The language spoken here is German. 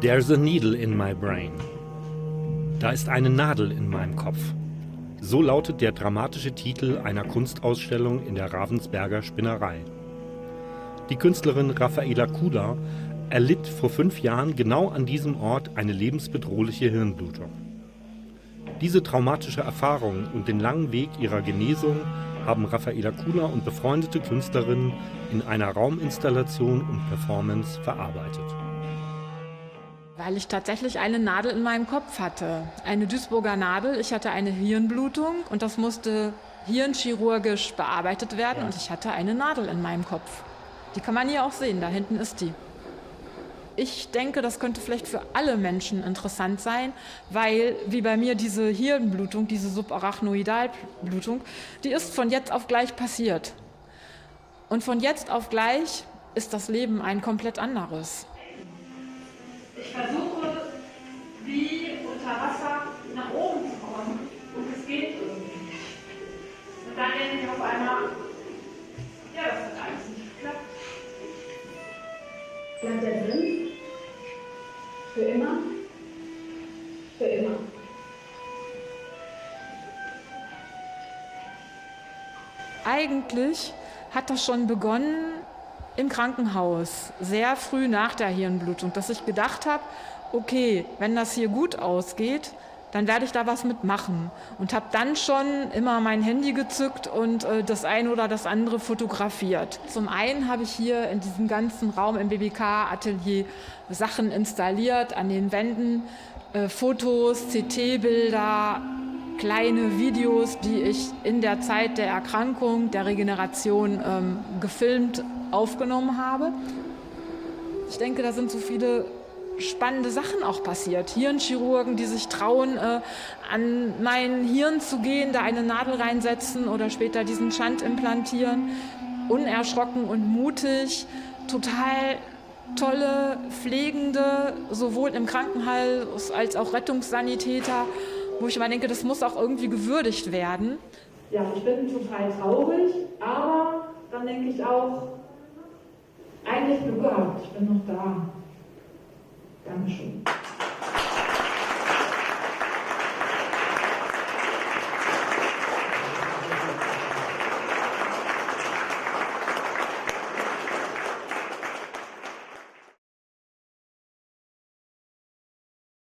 There's a needle in my brain. Da ist eine Nadel in meinem Kopf. So lautet der dramatische Titel einer Kunstausstellung in der Ravensberger Spinnerei. Die Künstlerin Raffaela Kula erlitt vor fünf Jahren genau an diesem Ort eine lebensbedrohliche Hirnblutung. Diese traumatische Erfahrung und den langen Weg ihrer Genesung haben Raffaela Kula und befreundete Künstlerinnen in einer Rauminstallation und Performance verarbeitet. Weil ich tatsächlich eine Nadel in meinem Kopf hatte. Eine Duisburger Nadel. Ich hatte eine Hirnblutung und das musste hirnchirurgisch bearbeitet werden und ich hatte eine Nadel in meinem Kopf. Die kann man hier auch sehen, da hinten ist die. Ich denke, das könnte vielleicht für alle Menschen interessant sein, weil wie bei mir diese Hirnblutung, diese Subarachnoidalblutung, die ist von jetzt auf gleich passiert. Und von jetzt auf gleich ist das Leben ein komplett anderes. Auf einmal, ja, das hat alles nicht geklappt. Bleibt er drin? Für immer? Für immer. Eigentlich hat das schon begonnen im Krankenhaus, sehr früh nach der Hirnblutung, dass ich gedacht habe, okay, wenn das hier gut ausgeht, dann werde ich da was mitmachen. Und habe dann schon immer mein Handy gezückt und äh, das eine oder das andere fotografiert. Zum einen habe ich hier in diesem ganzen Raum im BBK-Atelier Sachen installiert an den Wänden, äh, Fotos, CT-Bilder, kleine Videos, die ich in der Zeit der Erkrankung, der Regeneration ähm, gefilmt, aufgenommen habe. Ich denke, da sind so viele spannende Sachen auch passiert. Hirnchirurgen, die sich trauen, äh, an mein Hirn zu gehen, da eine Nadel reinsetzen oder später diesen Schand implantieren. Unerschrocken und mutig, total tolle Pflegende, sowohl im Krankenhaus als auch Rettungssanitäter, wo ich immer denke, das muss auch irgendwie gewürdigt werden. Ja, ich bin total traurig, aber dann denke ich auch, eigentlich Glück gehabt, ich bin noch da. I'm.